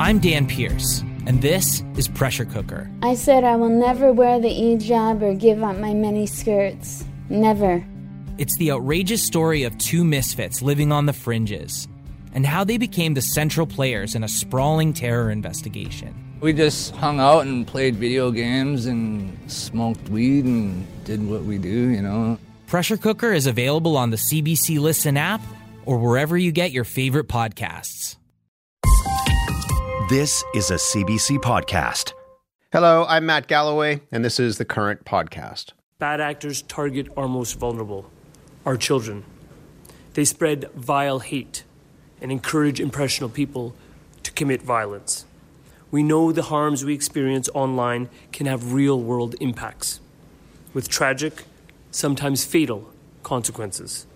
I'm Dan Pierce, and this is Pressure Cooker. I said I will never wear the hijab or give up my mini skirts. Never. It's the outrageous story of two misfits living on the fringes and how they became the central players in a sprawling terror investigation. We just hung out and played video games and smoked weed and did what we do, you know. Pressure Cooker is available on the CBC Listen app or wherever you get your favorite podcasts. This is a CBC podcast. Hello, I'm Matt Galloway, and this is the current podcast. Bad actors target our most vulnerable, our children. They spread vile hate and encourage impressionable people to commit violence. We know the harms we experience online can have real world impacts, with tragic, sometimes fatal consequences.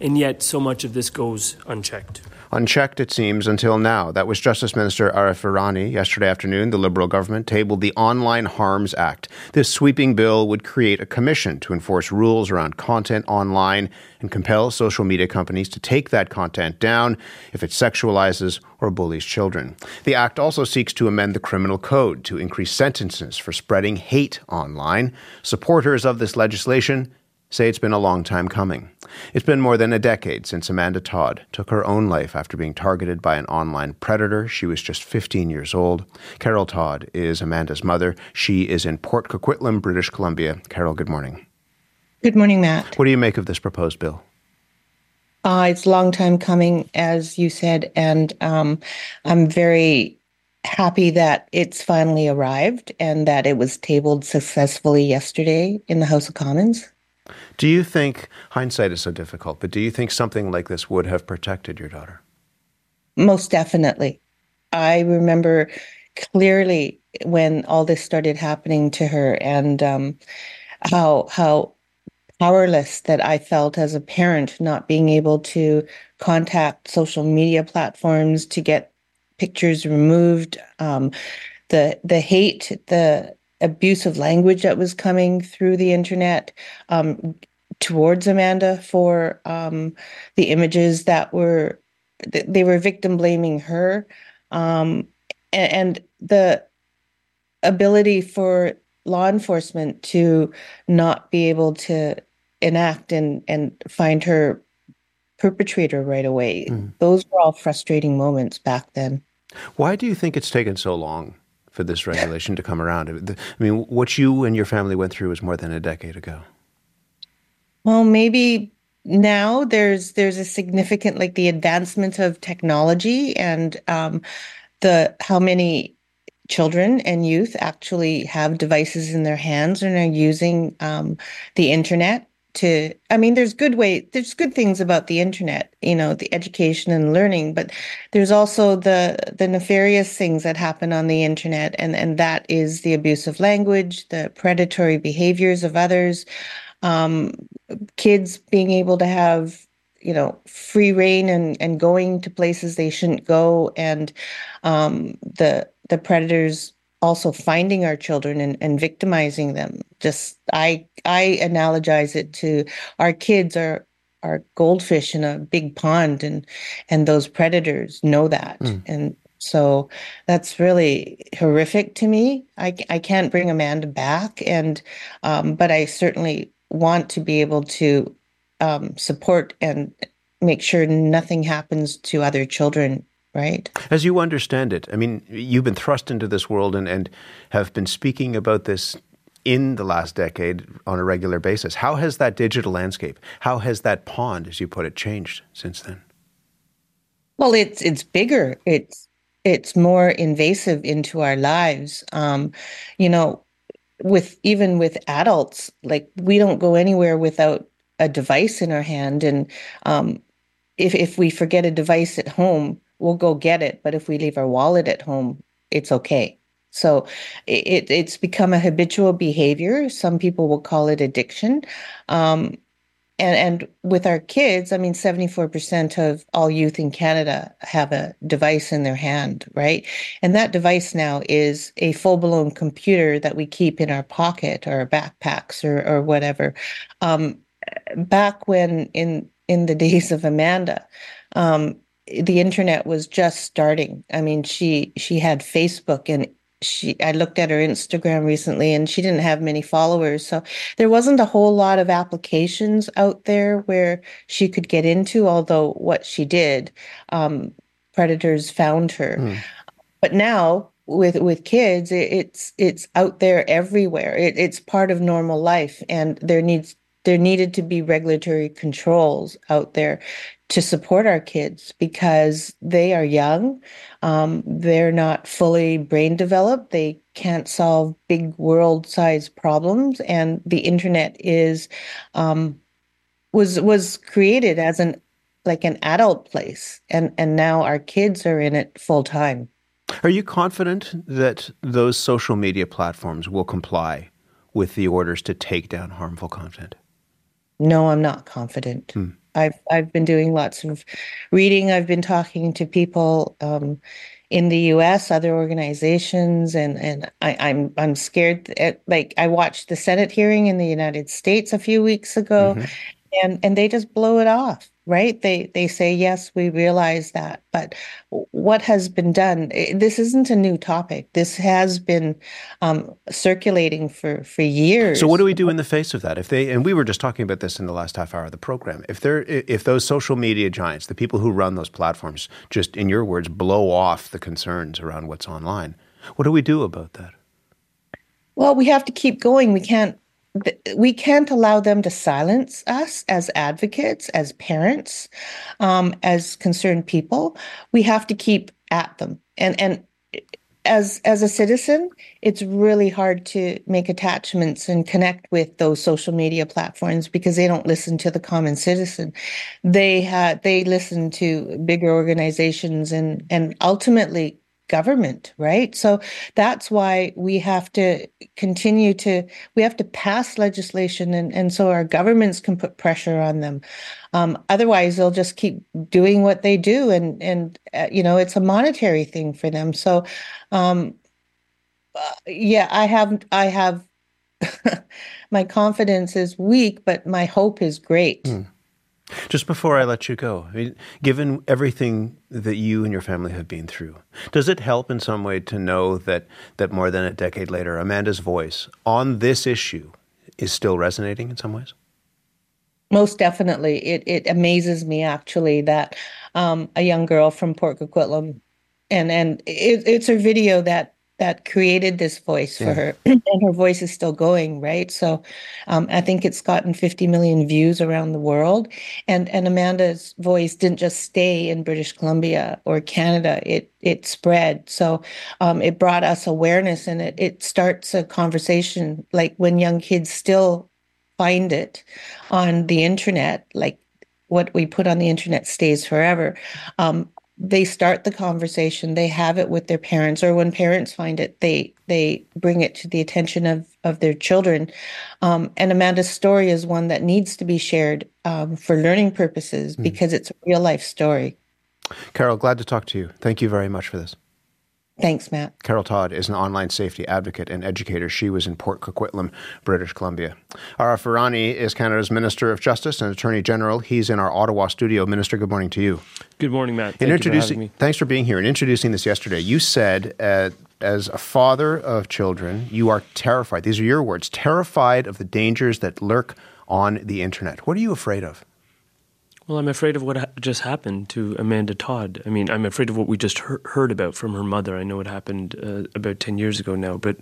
And yet, so much of this goes unchecked. Unchecked, it seems, until now. That was Justice Minister Arif Virani. Yesterday afternoon, the Liberal government tabled the Online Harms Act. This sweeping bill would create a commission to enforce rules around content online and compel social media companies to take that content down if it sexualizes or bullies children. The act also seeks to amend the criminal code to increase sentences for spreading hate online. Supporters of this legislation say it's been a long time coming. It's been more than a decade since Amanda Todd took her own life after being targeted by an online predator. She was just 15 years old. Carol Todd is Amanda's mother. She is in Port Coquitlam, British Columbia. Carol, good morning. Good morning, Matt. What do you make of this proposed bill? Uh, it's a long time coming, as you said, and um, I'm very happy that it's finally arrived and that it was tabled successfully yesterday in the House of Commons. Do you think, hindsight is so difficult, but do you think something like this would have protected your daughter? Most definitely. I remember clearly when all this started happening to her and um, how how powerless that I felt as a parent not being able to contact social media platforms to get pictures removed um, the the hate the abusive language that was coming through the internet um, towards Amanda for um, the images that were they were victim blaming her um, and, the ability for law enforcement to not be able to enact and and find her perpetrator right away. Mm. those were all frustrating moments back then. Why do you think it's taken so long for this regulation to come around. I mean, what you and your family went through was more than a decade ago. Well, maybe now there's there's a significant like the advancement of technology and um, the how many children and youth actually have devices in their hands and are using um, the internet to i mean there's good way there's good things about the internet you know the education and learning but there's also the the nefarious things that happen on the internet and and that is the abusive language the predatory behaviors of others. Um, kids being able to have you know free reign and and going to places they shouldn't go and um, the the predators also finding our children and, and victimizing them. Just I I analogize it to our kids are are goldfish in a big pond and and those predators know that mm. and so that's really horrific to me. I, I can't bring Amanda back, and um, but I certainly want to be able to um, support and make sure nothing happens to other children right? As you understand it, I mean, you've been thrust into this world and, and have been speaking about this in the last decade on a regular basis. How has that digital landscape, how has that pond, as you put it, changed since then? Well, it's it's bigger. It's it's more invasive into our lives. Um, you know, with even with adults, like we don't go anywhere without a device in our hand, and um, if if we forget a device at home, we'll go get it. But if we leave our wallet at home, it's okay. So it, it's become a habitual behavior. Some people will call it addiction. Um, and, and with our kids, I mean, 74% of all youth in Canada have a device in their hand, right? And that device now is a full blown computer that we keep in our pocket or our backpacks or, or whatever. Um, back when in, in the days of Amanda, um, the internet was just starting. I mean, she she had Facebook and she I looked at her Instagram recently and she didn't have many followers. So there wasn't a whole lot of applications out there where she could get into, although what she did, um, predators found her. Mm. But now with with kids, it, it's it's out there everywhere. It, it's part of normal life, and there needs there needed to be regulatory controls out there to support our kids because they are young. Um, they're not fully brain developed. They can't solve big world size problems. And the internet is um, was was created as an like an adult place, and and now our kids are in it full time. Are you confident that those social media platforms will comply with the orders to take down harmful content? No, I'm not confident. Hmm. I've I've been doing lots of reading. I've been talking to people um, in the U.S., other organizations, and and I, am I'm, I'm scared. At, like I watched the Senate hearing in the United States a few weeks ago, mm-hmm. And and they just blow it off right? They they say yes we realize that but what has been done this isn't a new topic. This has been um, circulating for for years so what do we do in the face of that? If they and we were just talking about this in the last half hour of the program. If they're if those social media giants the people who run those platforms just in your words blow off the concerns around what's online what do we do about that? Well we have to keep going. We can't we can't allow them to silence us as advocates, as parents, um, as concerned people. We have to keep at them. And and as as a citizen, it's really hard to make attachments and connect with those social media platforms because they don't listen to the common citizen. They had they listen to bigger organizations and and ultimately government, right? So that's why we have to continue to we have to pass legislation, and and so our governments can put pressure on them. Um, otherwise, they'll just keep doing what they do, and and uh, you know it's a monetary thing for them. So, um, uh, yeah, I have I have my confidence is weak, but my hope is great. Mm. Just before I let you go, I mean, given everything that you and your family have been through, does it help in some way to know that, that more than a decade later, Amanda's voice on this issue is still resonating in some ways? Most definitely. It, it amazes me actually that um, a young girl from Port Coquitlam, and, and it, it's a video that that created this voice yeah. for her and her voice is still going right? So um, i think it's gotten 50 million views around the world and and amanda's voice didn't just stay in british columbia or canada it it spread. So um, it brought us awareness and it, it starts a conversation like when young kids still find it on the internet like what we put on the internet stays forever. Um, they start the conversation they have it with their parents or when parents find it they they bring it to the attention of of their children. Um, and amanda's story is one that needs to be shared um, for learning purposes mm. because it's a real life story. Carol glad to talk to you. Thank you very much for this Thanks, Matt. Carol Todd is an online safety advocate and educator. She was in Port Coquitlam, British Columbia. Arif Virani is Canada's Minister of Justice and Attorney General. He's in our Ottawa studio. Minister, good morning to you. Good morning, Matt. Thank in introducing, for Thanks for being here. In introducing this yesterday, you said, uh, as a father of children, you are terrified. These are your words terrified of the dangers that lurk on the internet. What are you afraid of? Well, I'm afraid of what ha- just happened to Amanda Todd. I mean, I'm afraid of what we just he- heard about from her mother. I know it happened uh, about 10 years ago now, but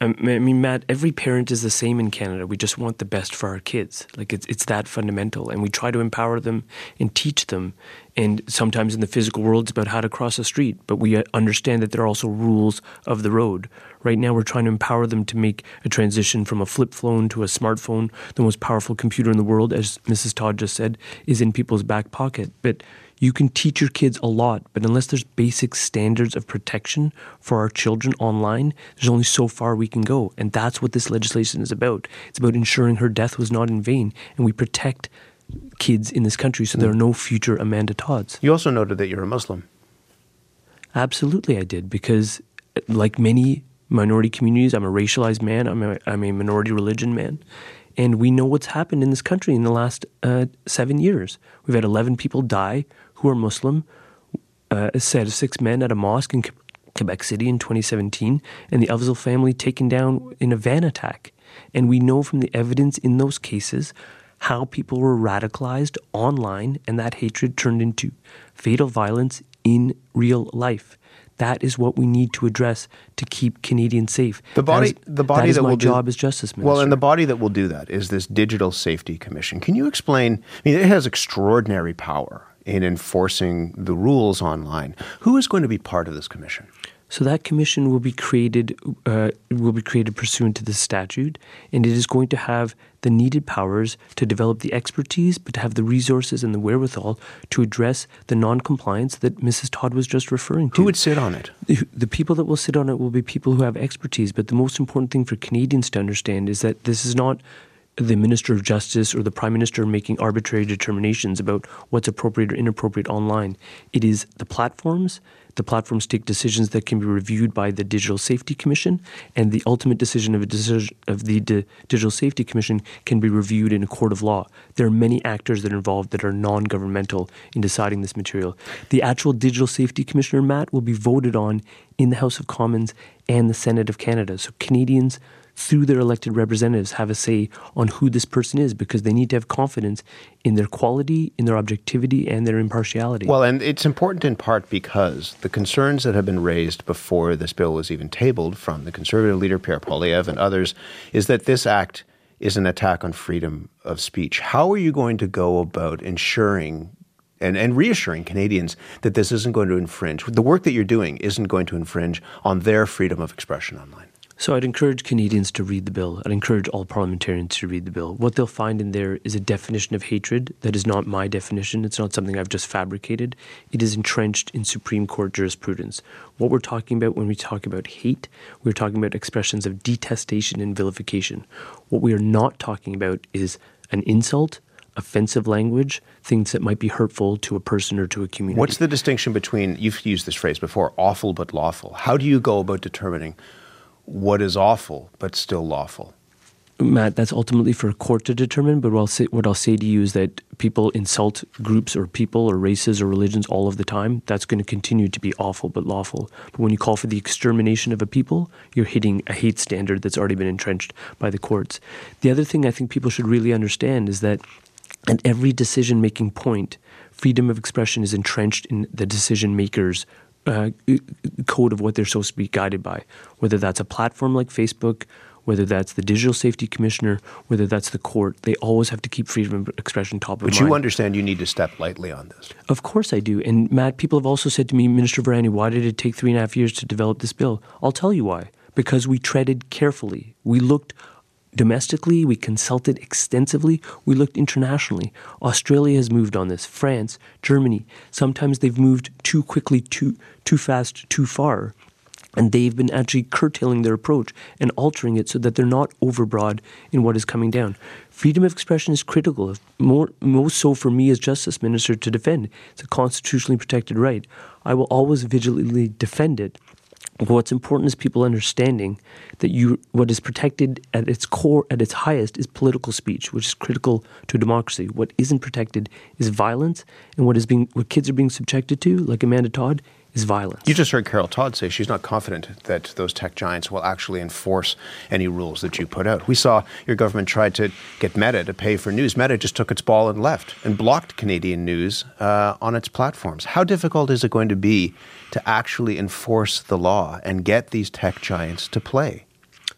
um, I mean, Matt, every parent is the same in Canada. We just want the best for our kids. Like it's it's that fundamental, and we try to empower them and teach them. And sometimes in the physical world, it's about how to cross a street, but we understand that there are also rules of the road. Right now, we're trying to empower them to make a transition from a flip phone to a smartphone. The most powerful computer in the world, as Mrs. Todd just said, is in people's back pocket. But you can teach your kids a lot, but unless there's basic standards of protection for our children online, there's only so far we can go. And that's what this legislation is about. It's about ensuring her death was not in vain, and we protect kids in this country so there are no future Amanda Todds. You also noted that you're a Muslim. Absolutely, I did, because like many minority communities, I'm a racialized man, I'm a, I'm a minority religion man. And we know what's happened in this country in the last uh, seven years. We've had 11 people die who are Muslim, uh, a set of six men at a mosque in Quebec City in 2017, and the Afzaal family taken down in a van attack. And we know from the evidence in those cases how people were radicalized online and that hatred turned into fatal violence in real life. That is what we need to address to keep Canadians safe. The body, that is, the body that, that my will job do, as Justice Minister. Well, and the body that will do that is this Digital Safety Commission. Can you explain? I mean, it has extraordinary power in enforcing the rules online. Who is going to be part of this commission? So that commission will be created uh, will be created pursuant to the statute, and it is going to have the needed powers to develop the expertise, but to have the resources and the wherewithal to address the non-compliance that Mrs. Todd was just referring to. Who would sit on it? The, the people that will sit on it will be people who have expertise. But the most important thing for Canadians to understand is that this is not the Minister of Justice or the Prime Minister making arbitrary determinations about what's appropriate or inappropriate online. It is the platforms the platforms take decisions that can be reviewed by the Digital Safety Commission, and the ultimate decision of, a decision of the D- Digital Safety Commission can be reviewed in a court of law. There are many actors that are involved that are non governmental in deciding this material. The actual Digital Safety Commissioner, Matt, will be voted on in the House of Commons and the Senate of Canada. So Canadians through their elected representatives, have a say on who this person is because they need to have confidence in their quality, in their objectivity, and their impartiality. Well, and it's important in part because the concerns that have been raised before this bill was even tabled from the conservative leader Pierre Poilievre and others is that this act is an attack on freedom of speech. How are you going to go about ensuring and, and reassuring Canadians that this isn't going to infringe, the work that you're doing isn't going to infringe on their freedom of expression online? So I'd encourage Canadians to read the bill. I'd encourage all parliamentarians to read the bill. What they'll find in there is a definition of hatred that is not my definition. It's not something I've just fabricated. It is entrenched in Supreme Court jurisprudence. What we're talking about when we talk about hate, we're talking about expressions of detestation and vilification. What we are not talking about is an insult, offensive language, things that might be hurtful to a person or to a community. What's the distinction between, you've used this phrase before, awful but lawful? How do you go about determining what is awful but still lawful? Matt, that's ultimately for a court to determine. But what I'll, say, what I'll say to you is that people insult groups or people or races or religions all of the time. That's going to continue to be awful but lawful. But when you call for the extermination of a people, you're hitting a hate standard that's already been entrenched by the courts. The other thing I think people should really understand is that at every decision making point, freedom of expression is entrenched in the decision makers uh, code of what they're supposed to be guided by, whether that's a platform like Facebook, whether that's the Digital Safety Commissioner, whether that's the court, they always have to keep freedom of expression top of but mind. But you understand you need to step lightly on this. Of course I do. And Matt, people have also said to me, Minister Virani, why did it take three and a half years to develop this bill? I'll tell you why. Because we treaded carefully. We looked domestically, we consulted extensively, we looked internationally. Australia has moved on this, France, Germany. Sometimes they've moved too quickly, too too fast, too far. And they've been actually curtailing their approach and altering it so that they're not overbroad in what is coming down. Freedom of expression is critical, more, most so for me as Justice Minister to defend. It's a constitutionally protected right. I will always vigilantly defend it. What's important is people understanding that you what is protected at its core, at its highest, is political speech, which is critical to democracy. What isn't protected is violence, and what is being what kids are being subjected to, like Amanda Todd, is violence. You just heard Carol Todd say she's not confident that those tech giants will actually enforce any rules that you put out. We saw your government tried to get Meta to pay for news. Meta just took its ball and left and blocked Canadian news uh, on its platforms. How difficult is it going to be to actually enforce the law and get these tech giants to play?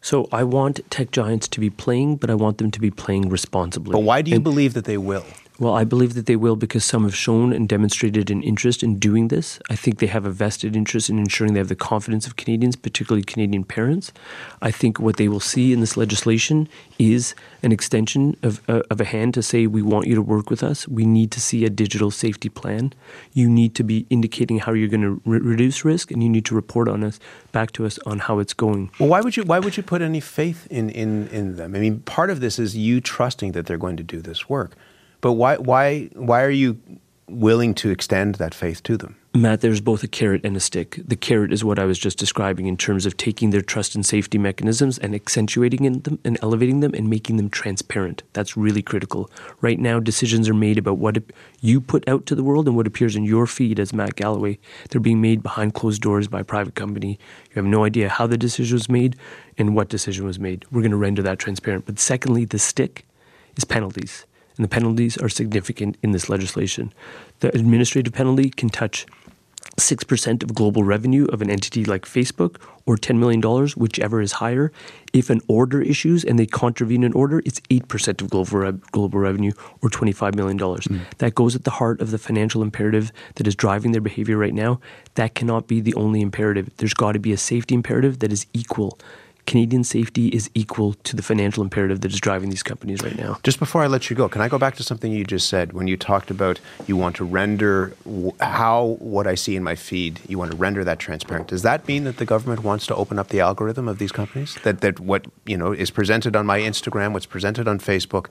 So I want tech giants to be playing, but I want them to be playing responsibly. But why do you and, believe that they will? Well, I believe that they will because some have shown and demonstrated an interest in doing this. I think they have a vested interest in ensuring they have the confidence of Canadians, particularly Canadian parents. I think what they will see in this legislation is an extension of, uh, of a hand to say, we want you to work with us. We need to see a digital safety plan. You need to be indicating how you're going to re- reduce risk, and you need to report on us back to us on how it's going. Well, why would you why would you put any faith in, in, in them? I mean, part of this is you trusting that they're going to do this work. But why why why are you willing to extend that faith to them? Matt, there's both a carrot and a stick. The carrot is what I was just describing in terms of taking their trust and safety mechanisms and accentuating them and elevating them and making them transparent. That's really critical. Right now, decisions are made about what you put out to the world and what appears in your feed as Matt Galloway. They're being made behind closed doors by a private company. You have no idea how the decision was made and what decision was made. We're going to render that transparent. But secondly, the stick is penalties. And the penalties are significant in this legislation. The administrative penalty can touch 6% of global revenue of an entity like Facebook or $10 million, whichever is higher. If an order issues and they contravene an order, it's 8% of global, re- global revenue or $25 million. Mm. That goes at the heart of the financial imperative that is driving their behavior right now. That cannot be the only imperative. There's got to be a safety imperative that is equal Canadian safety is equal to the financial imperative that is driving these companies right now. Just before I let you go, can I go back to something you just said when you talked about you want to render how what I see in my feed, you want to render that transparent. Does that mean that the government wants to open up the algorithm of these companies? That that what, you know, is presented on my Instagram, what's presented on Facebook,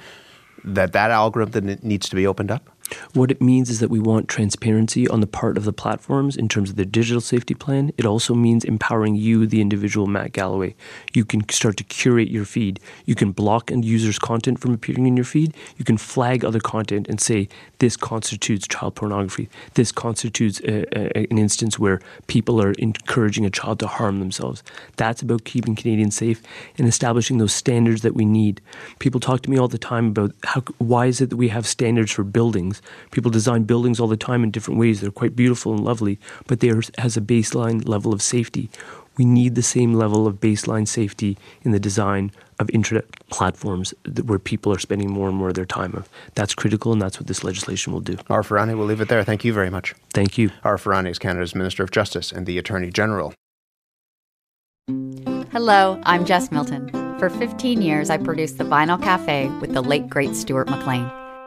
that that algorithm that needs to be opened up? What it means is that we want transparency on the part of the platforms in terms of their digital safety plan. It also means empowering you, the individual Matt Galloway. You can start to curate your feed. You can block a user's content from appearing in your feed. You can flag other content and say, this constitutes child pornography. This constitutes a, a, an instance where people are encouraging a child to harm themselves. That's about keeping Canadians safe and establishing those standards that we need. People talk to me all the time about how, why is it that we have standards for buildings? Buildings. People design buildings all the time in different ways. They're quite beautiful and lovely, but there has a baseline level of safety. We need the same level of baseline safety in the design of internet platforms where people are spending more and more of their time of. That's critical, and that's what this legislation will do. Arif Virani, we'll leave it there. Thank you very much. Thank you. Arif Virani is Canada's Minister of Justice and the Attorney General. Hello, I'm Jess Milton. For 15 years, I produced The Vinyl Cafe with the late, great Stuart McLean.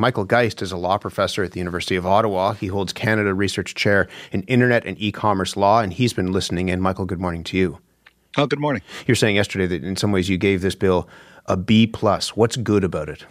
Michael Geist is a law professor at the University of Ottawa. He holds Canada Research Chair in Internet and E-commerce Law, and he's been listening in. Michael, good morning to you. Oh, good morning. You're saying yesterday that in some ways you gave this bill a B plus. What's good about it?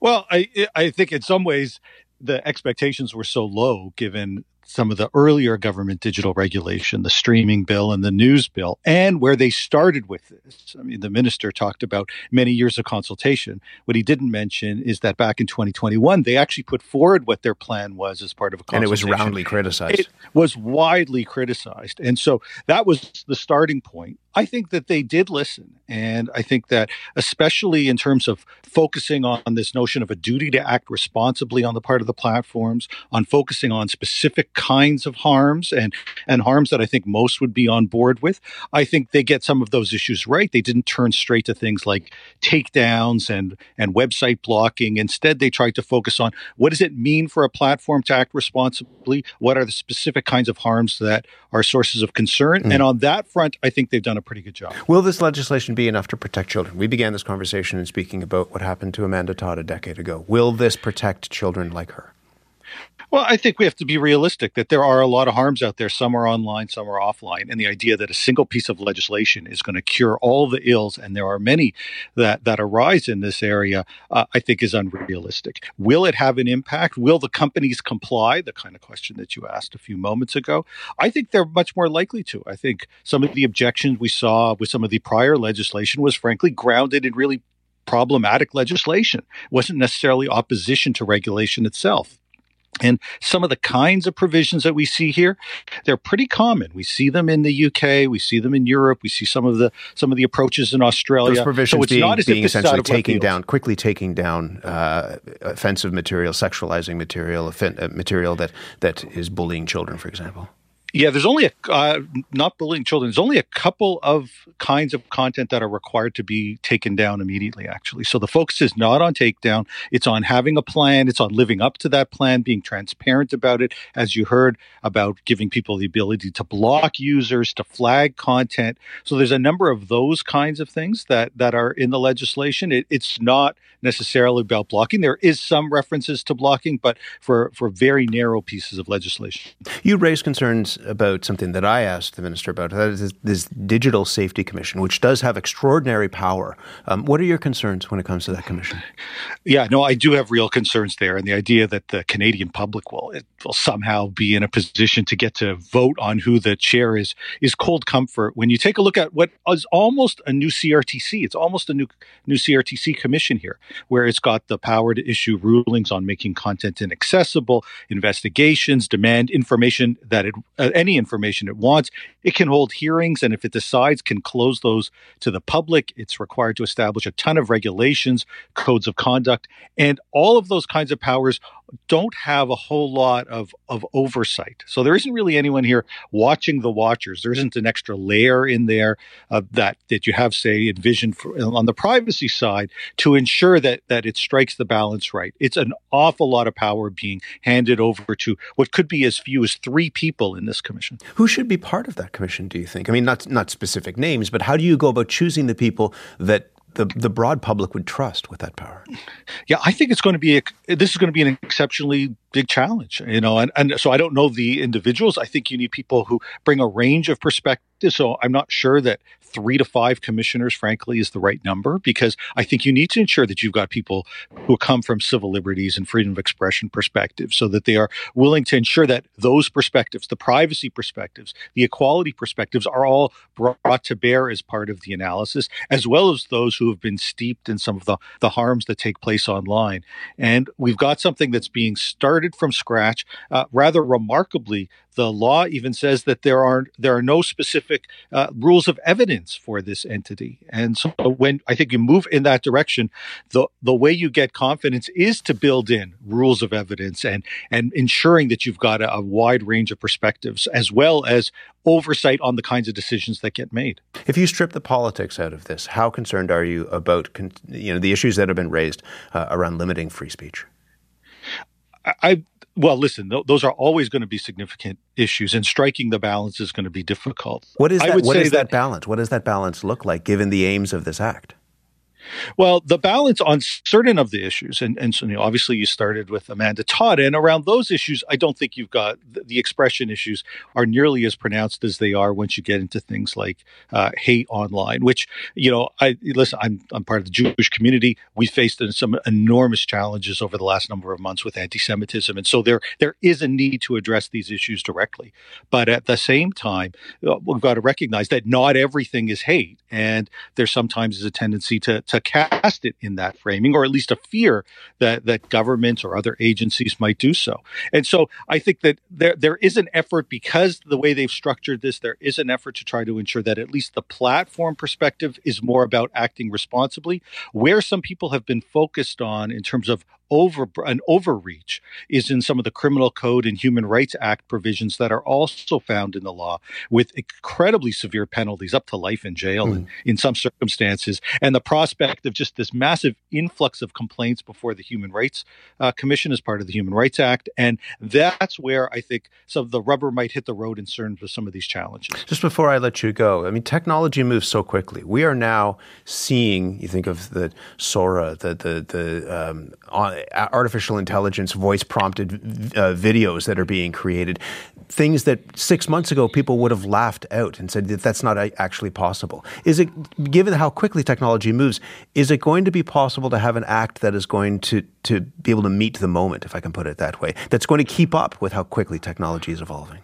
Well, I I think in some ways the expectations were so low given some of the earlier government digital regulation, the streaming bill and the news bill, and where they started with this. I mean, the minister talked about many years of consultation. What he didn't mention is that back in 2021, they actually put forward what their plan was as part of a consultation. And it was roundly criticized. It was widely criticized. And so that was the starting point. I think that they did listen. And I think that, especially in terms of focusing on this notion of a duty to act responsibly on the part of the platforms, on focusing on specific kinds of harms and, and harms that I think most would be on board with, I think they get some of those issues right. They didn't turn straight to things like takedowns and, and website blocking. Instead, they tried to focus on what does it mean for a platform to act responsibly? What are the specific kinds of harms that are sources of concern? Mm. And on that front, I think they've done a pretty good job. Will this legislation be enough to protect children? We began this conversation in speaking about what happened to Amanda Todd a decade ago. Will this protect children like her? Well, I think we have to be realistic that there are a lot of harms out there. Some are online, some are offline. And the idea that a single piece of legislation is going to cure all the ills, and there are many that, that arise in this area, uh, I think is unrealistic. Will it have an impact? Will the companies comply? The kind of question that you asked a few moments ago. I think they're much more likely to. I think some of the objections we saw with some of the prior legislation was frankly grounded in really problematic legislation, it wasn't necessarily opposition to regulation itself. And some of the kinds of provisions that we see here, they're pretty common. We see them in the UK, we see them in Europe, we see some of the some of the approaches in Australia. Those provisions so being, being essentially taking down, quickly taking down uh, offensive material, sexualizing material, uh, material that that is bullying children, for example. Yeah, there's only a uh, not bullying children. There's only a couple of kinds of content that are required to be taken down immediately. Actually, so the focus is not on takedown. It's on having a plan. It's on living up to that plan, being transparent about it, as you heard about giving people the ability to block users, to flag content. So there's a number of those kinds of things that that are in the legislation. It, it's not necessarily about blocking. There is some references to blocking, but for for very narrow pieces of legislation. You raise concerns about something that I asked the minister about. That is this Digital Safety Commission, which does have extraordinary power. Um, what are your concerns when it comes to that commission? Yeah, no, I do have real concerns there, and the idea that the Canadian public will will somehow be in a position to get to vote on who the chair is is cold comfort. When you take a look at what is almost a new CRTC, it's almost a new new CRTC commission here, where it's got the power to issue rulings on making content inaccessible, investigations, demand information that it uh, Uh, any information it wants. It can hold hearings, and if it decides, can close those to the public. It's required to establish a ton of regulations, codes of conduct, and all of those kinds of powers don't have a whole lot of, of oversight. So there isn't really anyone here watching the watchers. There isn't an extra layer in there uh, that that you have, say, envisioned for, on the privacy side to ensure that that it strikes the balance right. It's an awful lot of power being handed over to what could be as few as three people in this commission. Who should be part of that commission? Do you think? I mean, not not specific names, but how do you go about choosing the people that the, the broad public would trust with that power? Yeah, I think it's going to be a, this is going to be an exceptionally big challenge, you know, and, and so I don't know the individuals. I think you need people who bring a range of perspectives. So I'm not sure that three to five commissioners, frankly, is the right number because I think you need to ensure that you've got people who come from civil liberties and freedom of expression perspectives so that they are willing to ensure that those perspectives, the privacy perspectives, the equality perspectives are all brought to bear as part of the analysis, as well as those who have been steeped in some of the, the harms that take place online. And we've got something that's being started from scratch. Uh, rather remarkably, the law even says that there are there are no specific uh, rules of evidence for this entity. And so when I think you move in that direction, the the way you get confidence is to build in rules of evidence and and ensuring that you've got a, a wide range of perspectives as well as oversight on the kinds of decisions that get made. If you strip the politics out of this, how concerned are you about you know the issues that have been raised uh, around limiting free speech? I well, listen, th- those are always going to be significant issues, and striking the balance is going to be difficult. What is that, what is that, that balance? What does that balance look like, given the aims of this act? Well, the balance on certain of the issues, and, and so, you know, obviously you started with Amanda Todd, and around those issues, I don't think you've got the, the expression issues are nearly as pronounced as they are once you get into things like uh, hate online. Which you know, I listen. I'm I'm part of the Jewish community. We faced some enormous challenges over the last number of months with anti-Semitism, and so there there is a need to address these issues directly. But at the same time, uh, we've got to recognize that not everything is hate, and there sometimes is a tendency to, to to cast it in that framing, or at least a fear that that governments or other agencies might do so. And so I think that there there is an effort because the way they've structured this, there is an effort to try to ensure that at least the platform perspective is more about acting responsibly. Where some people have been focused on in terms of over an overreach is in some of the criminal code and human rights act provisions that are also found in the law with incredibly severe penalties up to life in jail mm. in, in some circumstances. And the prospect of just this massive influx of complaints before the human rights uh, commission as part of the human rights act. And that's where i think some of the rubber might hit the road in terms of some of these challenges. Just before i let you go i mean technology moves so quickly. We are now seeing you think of the sora the the the um, on artificial intelligence voice prompted uh, videos that are being created, things that six months ago people would have laughed out and said that that's not actually possible. Is it, given how quickly technology moves, is it going to be possible to have an act that is going to, to be able to meet the moment, if I can put it that way, that's going to keep up with how quickly technology is evolving?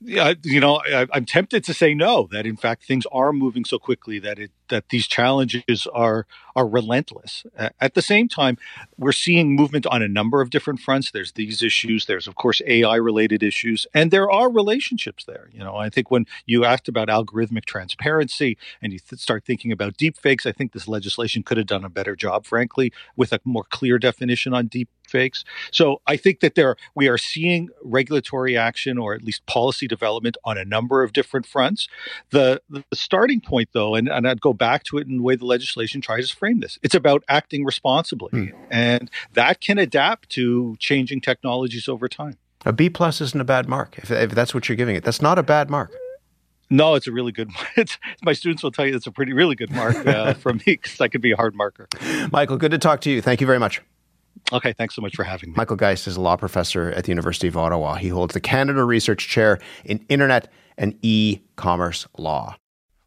Yeah, you know, I, am tempted to say no. That in fact things are moving so quickly that it that these challenges are are relentless. At the same time, we're seeing movement on a number of different fronts. There's these issues. There's of course AI related issues, and there are relationships there. You know, I think when you asked about algorithmic transparency and you th- start thinking about deepfakes, I think this legislation could have done a better job, frankly, with a more clear definition on deep fakes. So I think that there we are seeing regulatory action or at least policy development on a number of different fronts. The the starting point though, and, and I'd go back to it in the way the legislation tries to frame this. It's about acting responsibly. Hmm. And that can adapt to changing technologies over time. A B plus isn't a bad mark if, if that's what you're giving it. That's not a bad mark. No, it's a really good. It's, my students will tell you it's a pretty, really good mark uh, from me because I could be a hard marker. Michael, good to talk to you. Thank you very much. Okay, thanks so much for having me. Michael Geist is a law professor at the University of Ottawa. He holds the Canada Research Chair in Internet and E commerce law.